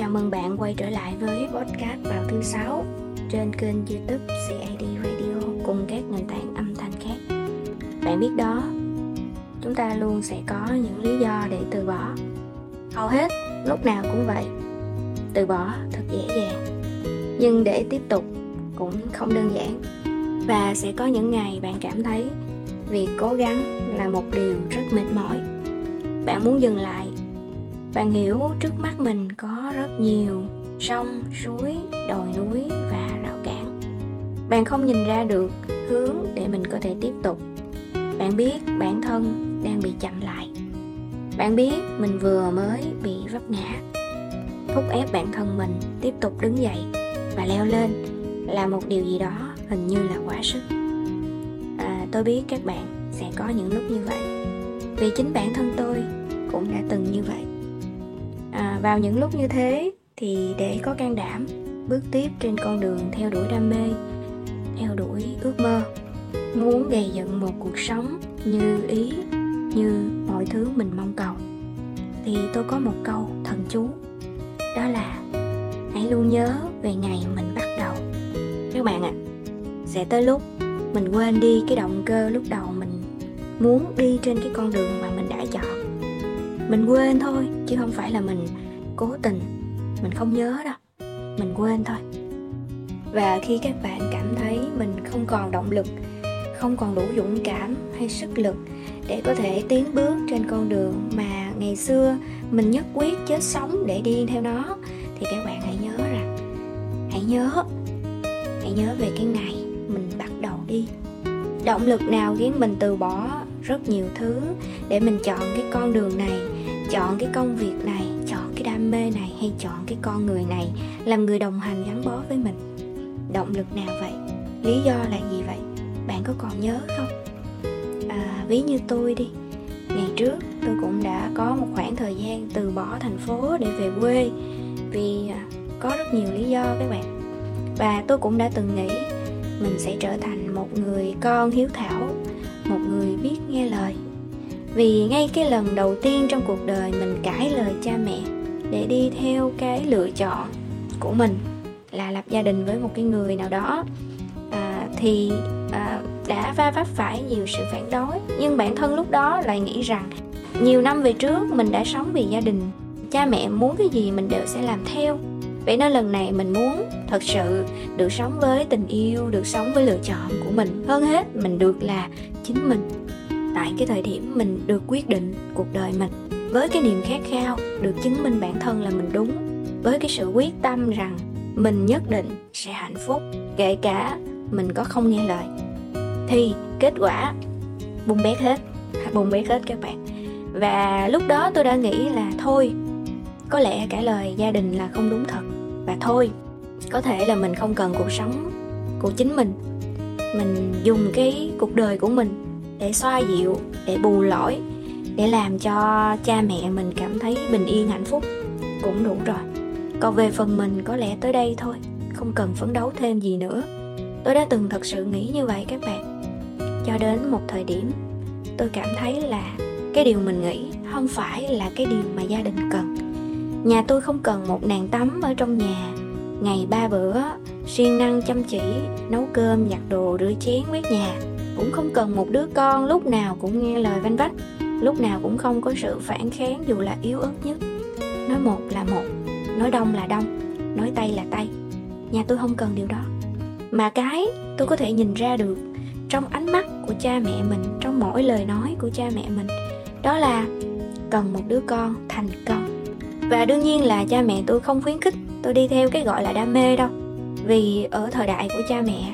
chào mừng bạn quay trở lại với podcast vào thứ sáu trên kênh youtube CAD Radio cùng các nền tảng âm thanh khác. Bạn biết đó, chúng ta luôn sẽ có những lý do để từ bỏ. Hầu hết, lúc nào cũng vậy. Từ bỏ thật dễ dàng. Nhưng để tiếp tục cũng không đơn giản. Và sẽ có những ngày bạn cảm thấy việc cố gắng là một điều rất mệt mỏi. Bạn muốn dừng lại bạn hiểu trước mắt mình có nhiều sông suối đồi núi và rào cản. Bạn không nhìn ra được hướng để mình có thể tiếp tục. Bạn biết bản thân đang bị chậm lại. Bạn biết mình vừa mới bị vấp ngã. Thúc ép bản thân mình tiếp tục đứng dậy và leo lên là một điều gì đó hình như là quá sức. À, tôi biết các bạn sẽ có những lúc như vậy vì chính bản thân tôi cũng đã từng như vậy. À, vào những lúc như thế thì để có can đảm bước tiếp trên con đường theo đuổi đam mê theo đuổi ước mơ. Muốn gây dựng một cuộc sống như ý như mọi thứ mình mong cầu. Thì tôi có một câu thần chú đó là hãy luôn nhớ về ngày mình bắt đầu. Các bạn ạ à, sẽ tới lúc mình quên đi cái động cơ lúc đầu mình muốn đi trên cái con đường mà mình đã chọn. Mình quên thôi chứ không phải là mình cố tình mình không nhớ đâu. Mình quên thôi. Và khi các bạn cảm thấy mình không còn động lực, không còn đủ dũng cảm hay sức lực để có thể tiến bước trên con đường mà ngày xưa mình nhất quyết chết sống để đi theo nó, thì các bạn hãy nhớ rằng, hãy nhớ hãy nhớ về cái ngày mình bắt đầu đi. Động lực nào khiến mình từ bỏ rất nhiều thứ để mình chọn cái con đường này, chọn cái công việc này đam mê này hay chọn cái con người này làm người đồng hành gắn bó với mình? Động lực nào vậy? Lý do là gì vậy? Bạn có còn nhớ không? À, ví như tôi đi. Ngày trước tôi cũng đã có một khoảng thời gian từ bỏ thành phố để về quê vì à, có rất nhiều lý do các bạn. Và tôi cũng đã từng nghĩ mình sẽ trở thành một người con hiếu thảo một người biết nghe lời. Vì ngay cái lần đầu tiên trong cuộc đời mình cãi lời cha mẹ để đi theo cái lựa chọn của mình là lập gia đình với một cái người nào đó. À, thì à, đã va vấp phải nhiều sự phản đối nhưng bản thân lúc đó lại nghĩ rằng nhiều năm về trước mình đã sống vì gia đình cha mẹ muốn cái gì mình đều sẽ làm theo. Vậy nên lần này mình muốn thật sự được sống với tình yêu được sống với lựa chọn của mình. Hơn hết mình được là chính mình. Tại cái thời điểm mình được quyết định cuộc đời mình với cái niềm khát khao được chứng minh bản thân là mình đúng, với cái sự quyết tâm rằng mình nhất định sẽ hạnh phúc, kể cả mình có không nghe lời, thì kết quả bung bét hết bung bét hết các bạn. Và lúc đó tôi đã nghĩ là thôi, có lẽ cả lời gia đình là không đúng thật, và thôi, có thể là mình không cần cuộc sống của chính mình. Mình dùng cái cuộc đời của mình để xoa dịu, để bù lỗi để làm cho cha mẹ mình cảm thấy bình yên, hạnh phúc cũng đủ rồi. Còn về phần mình, có lẽ tới đây thôi, không cần phấn đấu thêm gì nữa. Tôi đã từng thật sự nghĩ như vậy các bạn. Cho đến một thời điểm, tôi cảm thấy là cái điều mình nghĩ không phải là cái điều mà gia đình cần. Nhà tôi không cần một nàng tắm ở trong nhà. Ngày ba bữa, siêng năng chăm chỉ, nấu cơm, giặt đồ, rửa chén, quét nhà. Cũng không cần một đứa con lúc nào cũng nghe lời vanh vách lúc nào cũng không có sự phản kháng dù là yếu ớt nhất. Nói một là một, nói đông là đông, nói tây là tây. Nhà tôi không cần điều đó. Mà cái tôi có thể nhìn ra được trong ánh mắt của cha mẹ mình, trong mỗi lời nói của cha mẹ mình, đó là cần một đứa con thành công. Và đương nhiên là cha mẹ tôi không khuyến khích tôi đi theo cái gọi là đam mê đâu. Vì ở thời đại của cha mẹ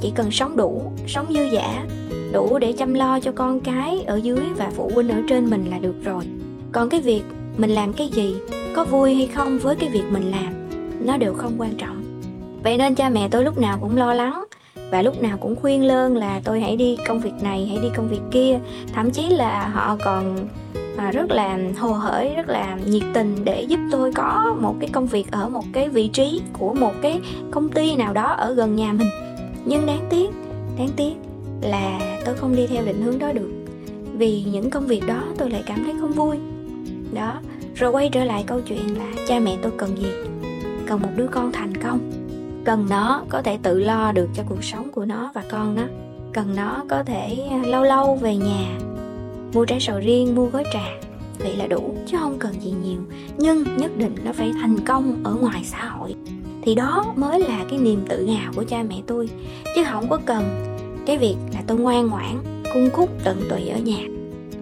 chỉ cần sống đủ, sống dư giả đủ để chăm lo cho con cái ở dưới và phụ huynh ở trên mình là được rồi. Còn cái việc mình làm cái gì, có vui hay không với cái việc mình làm, nó đều không quan trọng. Vậy nên cha mẹ tôi lúc nào cũng lo lắng và lúc nào cũng khuyên lơn là tôi hãy đi công việc này, hãy đi công việc kia. Thậm chí là họ còn à, rất là hồ hởi, rất là nhiệt tình để giúp tôi có một cái công việc ở một cái vị trí của một cái công ty nào đó ở gần nhà mình. Nhưng đáng tiếc đáng tiếc là tôi không đi theo định hướng đó được. Vì những công việc đó tôi lại cảm thấy không vui. Đó, rồi quay trở lại câu chuyện là cha mẹ tôi cần gì? Cần một đứa con thành công. Cần nó có thể tự lo được cho cuộc sống của nó và con nó. Cần nó có thể lâu lâu về nhà, mua trái sầu riêng, mua gói trà. Vậy là đủ, chứ không cần gì nhiều. Nhưng nhất định nó phải thành công ở ngoài xã hội. Thì đó mới là cái niềm tự hào của cha mẹ tôi. Chứ không có cần cái việc là tôi ngoan ngoãn cung cúc tận tụy ở nhà.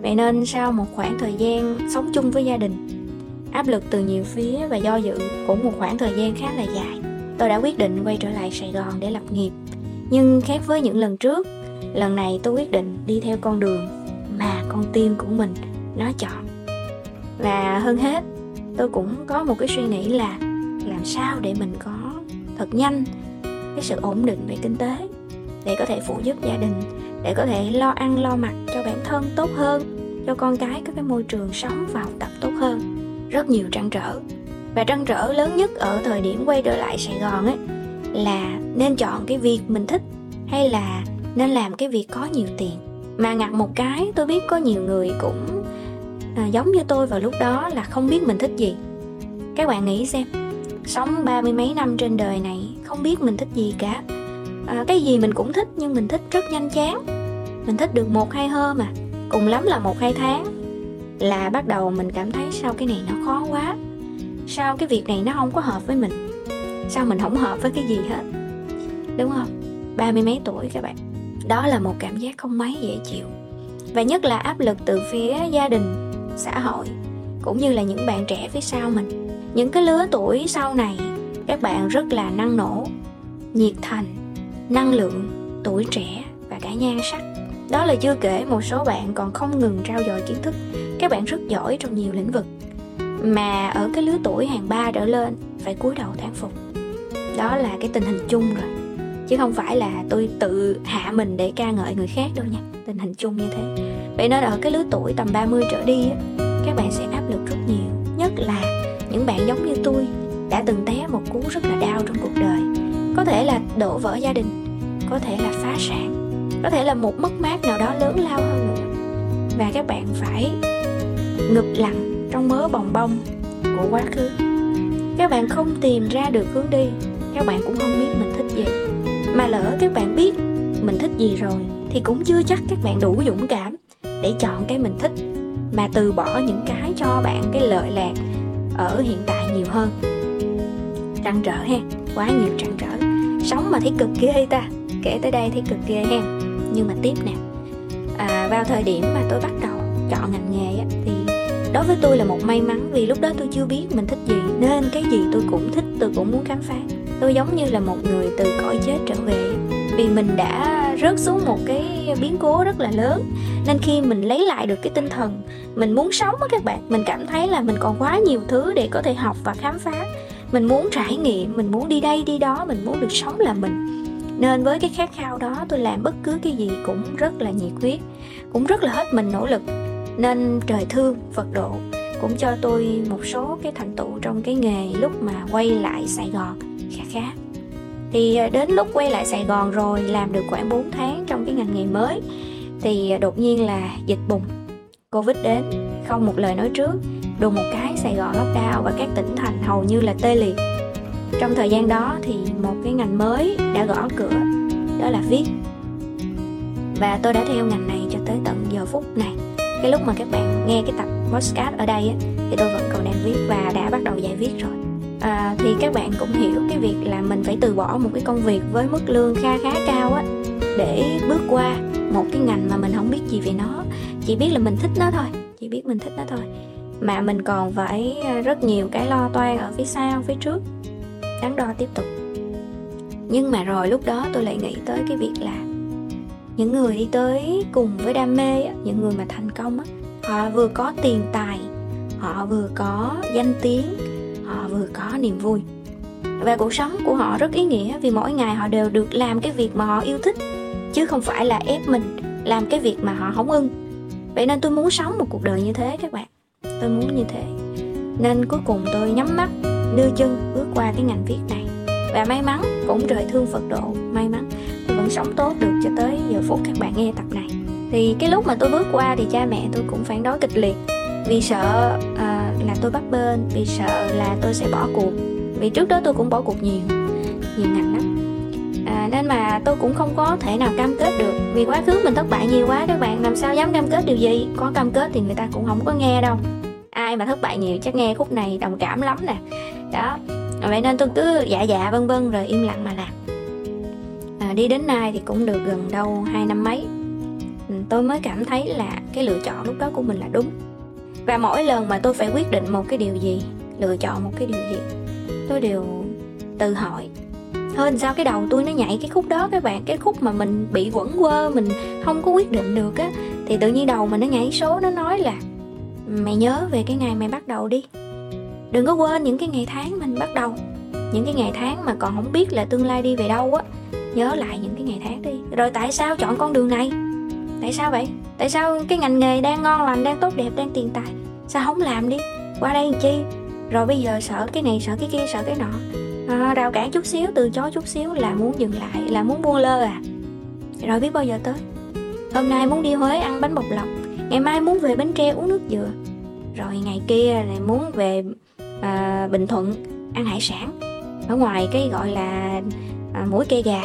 Vậy nên sau một khoảng thời gian sống chung với gia đình, áp lực từ nhiều phía và do dự cũng một khoảng thời gian khá là dài, tôi đã quyết định quay trở lại sài gòn để lập nghiệp. Nhưng khác với những lần trước, lần này tôi quyết định đi theo con đường mà con tim của mình nó chọn. Và hơn hết, tôi cũng có một cái suy nghĩ là làm sao để mình có thật nhanh cái sự ổn định về kinh tế để có thể phụ giúp gia đình để có thể lo ăn lo mặc cho bản thân tốt hơn cho con cái có cái môi trường sống và học tập tốt hơn. Rất nhiều trăn trở. Và trăn trở lớn nhất ở thời điểm quay trở lại sài gòn ấy là nên chọn cái việc mình thích hay là nên làm cái việc có nhiều tiền. Mà ngặt một cái tôi biết có nhiều người cũng à, giống như tôi vào lúc đó là không biết mình thích gì. Các bạn nghĩ xem sống ba mươi mấy năm trên đời này không biết mình thích gì cả à, cái gì mình cũng thích nhưng mình thích rất nhanh chán. Mình thích được một hai hôm mà cùng lắm là một hai tháng. Là bắt đầu mình cảm thấy sao cái này nó khó quá sao cái việc này nó không có hợp với mình sao mình không hợp với cái gì hết. Đúng không? Ba mươi mấy tuổi các bạn. Đó là một cảm giác không mấy dễ chịu. Và nhất là áp lực từ phía gia đình xã hội cũng như là những bạn trẻ phía sau mình. Những cái lứa tuổi sau này các bạn rất là năng nổ nhiệt thành năng lượng, tuổi trẻ và cả nhan sắc. Đó là chưa kể một số bạn còn không ngừng trao dồi kiến thức. Các bạn rất giỏi trong nhiều lĩnh vực. Mà ở cái lứa tuổi hàng ba trở lên, phải cúi đầu thán phục. Đó là cái tình hình chung rồi. Chứ không phải là tôi tự hạ mình để ca ngợi người khác đâu nha. Tình hình chung như thế. Vậy nên ở cái lứa tuổi tầm 30 trở đi các bạn sẽ áp lực rất nhiều. Nhất là những bạn giống như tôi, đã từng té một cú rất là có thể là đổ vỡ gia đình, có thể là phá sản, có thể là một mất mát nào đó lớn lao hơn nữa. Và các bạn phải ngực lặng trong mớ bồng bông của quá khứ. Các bạn không tìm ra được hướng đi, các bạn cũng không biết mình thích gì. Mà lỡ các bạn biết mình thích gì rồi, thì cũng chưa chắc các bạn đủ dũng cảm để chọn cái mình thích, mà từ bỏ những cái cho bạn cái lợi lạc ở hiện tại nhiều hơn. Trăn trở ha, quá nhiều trăn trở sống mà thấy cực ghê ta? Kể tới đây thấy cực ghê em nhưng mà tiếp nè. À, vào thời điểm mà tôi bắt đầu chọn ngành nghề á, thì đối với tôi là một may mắn vì lúc đó tôi chưa biết mình thích gì. Nên cái gì tôi cũng thích tôi cũng muốn khám phá. Tôi giống như là một người từ cõi chết trở về vì mình đã rớt xuống một cái biến cố rất là lớn. Nên khi mình lấy lại được cái tinh thần mình muốn sống á các bạn mình cảm thấy là mình còn quá nhiều thứ để có thể học và khám phá mình muốn trải nghiệm, mình muốn đi đây, đi đó, mình muốn được sống là mình. Nên với cái khát khao đó, tôi làm bất cứ cái gì cũng rất là nhiệt huyết, cũng rất là hết mình nỗ lực. Nên trời thương phật độ cũng cho tôi một số cái thành tựu trong cái nghề lúc mà quay lại sài gòn khá khá. Thì à, đến lúc quay lại Sài Gòn rồi, làm được khoảng 4 tháng trong cái ngành nghề mới, thì à, đột nhiên là dịch bùng. Covid đến, không một lời nói trước, đùng một cái Sài Gòn lockdown và các tỉnh thành hầu như là tê liệt. Trong thời gian đó thì một cái ngành mới đã gõ cửa đó là viết. Và tôi đã theo ngành này cho tới tận giờ phút này. Cái lúc mà các bạn nghe cái tập podcast ở đây thì tôi vẫn còn đang viết và đã bắt đầu dạy viết rồi. À, thì các bạn cũng hiểu cái việc là mình phải từ bỏ một cái công việc với mức lương kha khá cao á để bước qua một cái ngành mà mình không biết gì về nó. Chỉ biết là mình thích nó thôi chỉ biết mình thích nó thôi mà mình còn phải ờ, rất nhiều cái lo toan ở phía sau, phía trước. Đắn đo tiếp tục. Nhưng mà rồi lúc đó tôi lại nghĩ tới cái việc là những người đi tới cùng với đam mê những người mà thành công họ vừa có tiền tài, họ vừa có danh tiếng, họ vừa có niềm vui. Và cuộc sống của họ rất ý nghĩa vì mỗi ngày họ đều được làm cái việc mà họ yêu thích, chứ không phải là ép mình làm cái việc mà họ không ưng. Vậy nên tôi muốn sống một cuộc đời như thế các bạn tôi muốn như thế. Nên cuối cùng tôi nhắm mắt đưa chân bước qua cái ngành viết này. Và may mắn cũng trời thương phật độ may mắn tôi vẫn sống tốt được cho tới giờ phút các bạn nghe tập này. Thì cái lúc mà tôi bước qua thì cha mẹ tôi cũng phản đối kịch liệt. Vì sợ uh, là tôi bắt bên vì sợ là tôi sẽ bỏ cuộc. Vì trước đó tôi cũng bỏ cuộc nhiều nhiều ngành lắm. À, nên mà tôi cũng không có thể nào cam kết được. Vì quá khứ mình thất bại nhiều quá các bạn làm sao dám cam kết điều gì? Có cam kết thì người ta cũng không có nghe đâu ai mà thất bại nhiều chắc nghe khúc này đồng cảm lắm nè. Đó. Vậy nên tôi cứ dạ dạ vân vân rồi im lặng mà làm. À, đi đến nay thì cũng được gần đâu hai năm mấy. Ừ, tôi mới cảm thấy là cái lựa chọn lúc đó của mình là đúng. Và mỗi lần mà tôi phải quyết định một cái điều gì lựa chọn một cái điều gì tôi đều tự hỏi. Hơn sao cái đầu tôi nó nhảy cái khúc đó các bạn cái khúc mà mình bị quẩn quơ mình không có quyết định được á thì tự nhiên đầu mình nó nhảy số nó nói là mày nhớ về cái ngày mày bắt đầu đi. Đừng có quên những cái ngày tháng mình bắt đầu. Những cái ngày tháng mà còn không biết là tương lai đi về đâu á. Nhớ lại những cái ngày tháng đi. Rồi tại sao chọn con đường này? Tại sao vậy? Tại sao cái ngành nghề đang ngon lành đang tốt đẹp đang tiền tài? Sao không làm đi? Qua đây làm chi? Rồi bây giờ sợ cái này sợ cái kia sợ cái nọ. À, rào cản chút xíu từ chối chút xíu là muốn dừng lại là muốn buông lơ à. Rồi biết bao giờ tới? Hôm nay muốn đi huế ăn bánh bột lọc ngày mai muốn về bến tre uống nước dừa. Rồi ngày kia lại muốn về à, bình thuận ăn hải sản. Ở ngoài cái gọi là à, mũi cây gà.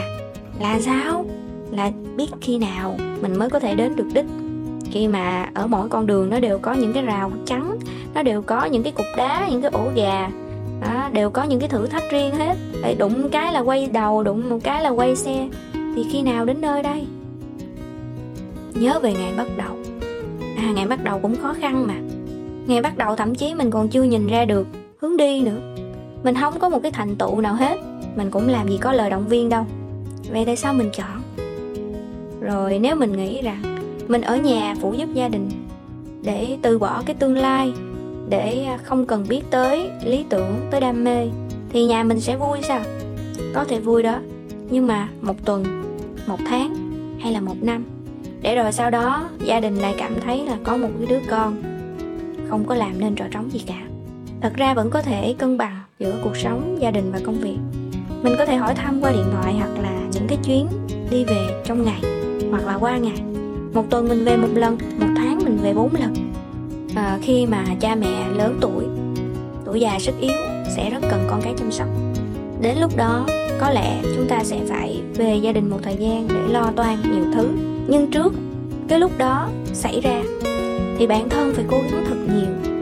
Là sao? Là biết khi nào mình mới có thể đến được đích? Khi mà ở mỗi con đường nó đều có những cái rào trắng nó đều có những cái cục đá những cái ổ gà. Đó, đều có những cái thử thách riêng hết. Để đụng cái là quay đầu đụng một cái là quay xe. Thì khi nào đến nơi đây? Nhớ về ngày bắt đầu à ngày bắt đầu cũng khó khăn mà. Ngày bắt đầu thậm chí mình còn chưa nhìn ra được, hướng đi nữa. Mình không có một cái thành tựu nào hết, mình cũng làm gì có lời động viên đâu. Vậy tại sao mình chọn? Rồi nếu mình nghĩ rằng mình ở nhà phụ giúp gia đình, để từ bỏ cái tương lai, để không cần biết tới lý tưởng, tới đam mê, thì nhà mình sẽ vui sao? Có thể vui đó, nhưng mà một tuần, một tháng hay là một năm? Để rồi sau đó gia đình lại cảm thấy là có một đứa con không có làm nên trò trống gì cả. Thật ra vẫn có thể cân bằng giữa cuộc sống gia đình và công việc. Mình có thể hỏi thăm qua điện thoại hoặc là những cái chuyến đi về trong ngày hoặc là qua ngày. Một tuần mình về một lần một tháng mình về bốn lần. À, khi mà cha mẹ lớn tuổi tuổi già sức yếu sẽ rất cần con cái chăm sóc. Đến lúc đó có lẽ chúng ta sẽ phải về gia đình một thời gian để lo toan nhiều thứ nhưng trước cái lúc đó xảy ra thì bản thân phải cố gắng thật nhiều,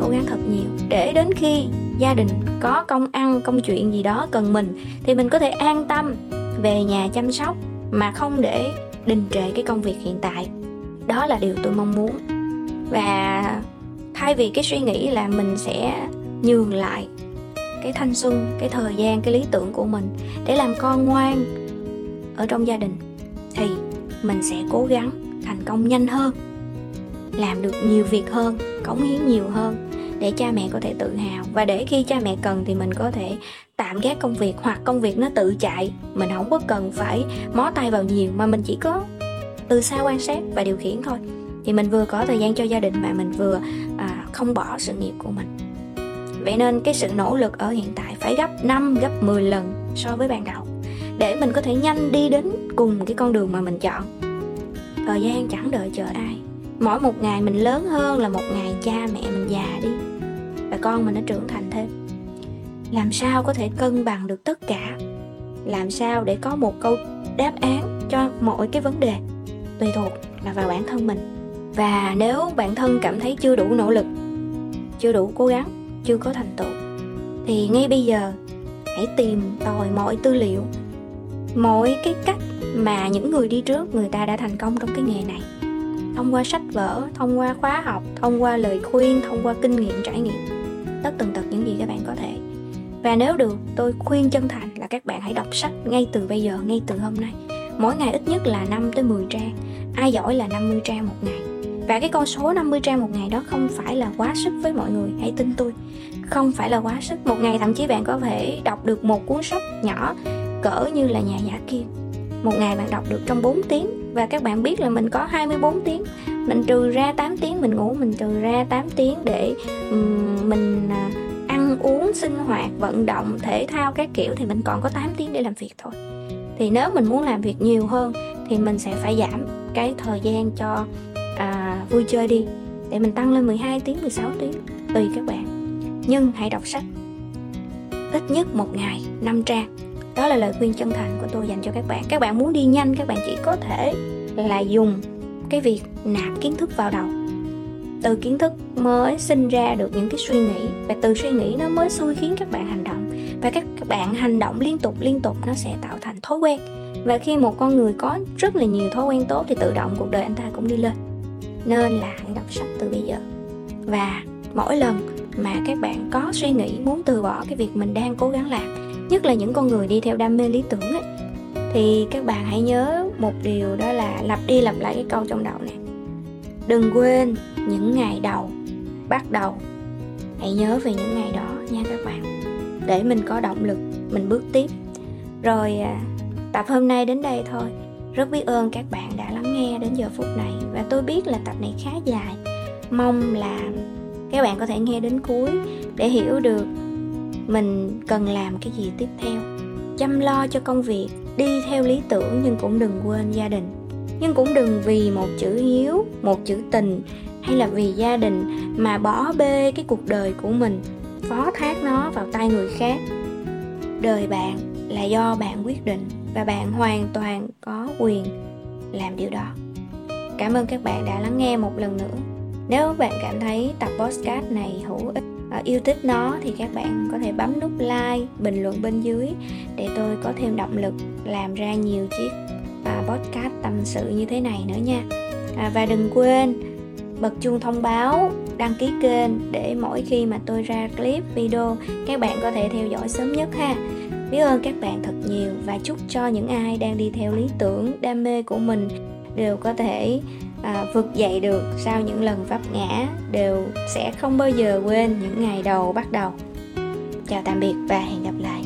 cố gắng thật nhiều để đến khi gia đình có công ăn, công chuyện gì đó cần mình thì mình có thể an tâm về nhà chăm sóc mà không để đình trệ cái công việc hiện tại. Đó là điều tôi mong muốn. Và thay vì cái suy nghĩ là mình sẽ nhường lại cái thanh xuân, cái thời gian, cái lý tưởng của mình để làm con ngoan ở trong gia đình thì mình sẽ cố gắng thành công nhanh hơn làm được nhiều việc hơn cống hiến nhiều hơn để cha mẹ có thể tự hào. Và để khi cha mẹ cần thì mình có thể tạm gác công việc hoặc công việc nó tự chạy. Mình không có cần phải mó tay vào nhiều mà mình chỉ có từ xa quan sát và điều khiển thôi. Thì mình vừa có thời gian cho gia đình mà mình vừa à, không bỏ sự nghiệp của mình. Vậy nên cái sự nỗ lực ở hiện tại phải gấp 5 gấp 10 lần so với ban đầu. Để mình có thể nhanh đi đến cùng cái con đường mà mình chọn. Thời gian chẳng đợi chờ ai. Mỗi một ngày mình lớn hơn là một ngày cha mẹ mình già đi, và con mình nó trưởng thành thêm. Làm sao có thể cân bằng được tất cả? Làm sao để có một câu đáp án cho mọi cái vấn đề? Tùy thuộc là vào bản thân mình. Và nếu bản thân cảm thấy chưa đủ nỗ lực, chưa đủ cố gắng, chưa có thành tựu, thì ngay bây giờ hãy tìm tòi mọi tư liệu, mọi cái cách mà những người đi trước, người ta đã thành công trong cái nghề này. Thông qua sách vở, thông qua khóa học, thông qua lời khuyên, thông qua kinh nghiệm, trải nghiệm. Tất tần tật những gì các bạn có thể. Và nếu được, tôi khuyên chân thành là các bạn hãy đọc sách ngay từ bây giờ, ngay từ hôm nay. Mỗi ngày ít nhất là 5 tới 10 trang. Ai giỏi là 50 trang một ngày. Và cái con số 50 trang một ngày đó không phải là quá sức với mọi người, hãy tin tôi. Không phải là quá sức. Một ngày thậm chí bạn có thể đọc được một cuốn sách nhỏ, cỡ như là nhà giả kim một ngày bạn đọc được trong 4 tiếng và các bạn biết là mình có 24 tiếng. Mình trừ ra 8 tiếng mình ngủ mình trừ ra 8 tiếng để mình à, ăn uống sinh hoạt vận động thể thao các kiểu thì mình còn có 8 tiếng để làm việc thôi. Thì nếu mình muốn làm việc nhiều hơn thì mình sẽ phải giảm cái thời gian cho à, vui chơi đi để mình tăng lên 12 tiếng 16 tiếng tùy các bạn. Nhưng hãy đọc sách. Ít nhất một ngày năm trang đó là lời khuyên chân thành của tôi dành cho các bạn. Các bạn muốn đi nhanh, các bạn chỉ có thể là dùng cái việc nạp kiến thức vào đầu. Từ kiến thức mới sinh ra được những cái suy nghĩ, và từ suy nghĩ nó mới xui khiến các bạn hành động. Và các bạn hành động liên tục liên tục nó sẽ tạo thành thói quen. Và khi một con người có rất là nhiều thói quen tốt thì tự động cuộc đời anh ta cũng đi lên. Nên là hãy đọc sách từ bây giờ. Và mỗi lần mà các bạn có suy nghĩ muốn từ bỏ cái việc mình đang cố gắng làm nhất là những con người đi theo đam mê lý tưởng ấy, thì các bạn hãy nhớ một điều đó là lặp đi lặp lại cái câu trong đầu này đừng quên những ngày đầu bắt đầu. Hãy nhớ về những ngày đó nha các bạn. Để mình có động lực mình bước tiếp. Rồi à, tập hôm nay đến đây thôi. Rất biết ơn các bạn đã lắng nghe đến giờ phút này. Và tôi biết là tập này khá dài. Mong là các bạn có thể nghe đến cuối để hiểu được mình cần làm cái gì tiếp theo? Chăm lo cho công việc, đi theo lý tưởng nhưng cũng đừng quên gia đình. Nhưng cũng đừng vì một chữ hiếu, một chữ tình hay là vì gia đình mà bỏ bê cái cuộc đời của mình, phó thác nó vào tay người khác. Đời bạn là do bạn quyết định và bạn hoàn toàn có quyền làm điều đó. Cảm ơn các bạn đã lắng nghe một lần nữa. Nếu bạn cảm thấy tập podcast này hữu ích và yêu thích nó thì các bạn có thể bấm nút like bình luận bên dưới để tôi có thêm động lực làm ra nhiều chiếc uh, podcast tâm sự như thế này nữa nha. À, và đừng quên bật chuông thông báo đăng ký kênh để mỗi khi mà tôi ra clip video các bạn có thể theo dõi sớm nhất ha. Biết ơn các bạn thật nhiều và chúc cho những ai đang đi theo lý tưởng đam mê của mình đều có thể à, vực dậy được sau những lần vấp ngã đều sẽ không bao giờ quên những ngày đầu bắt đầu. Chào tạm biệt và hẹn gặp lại.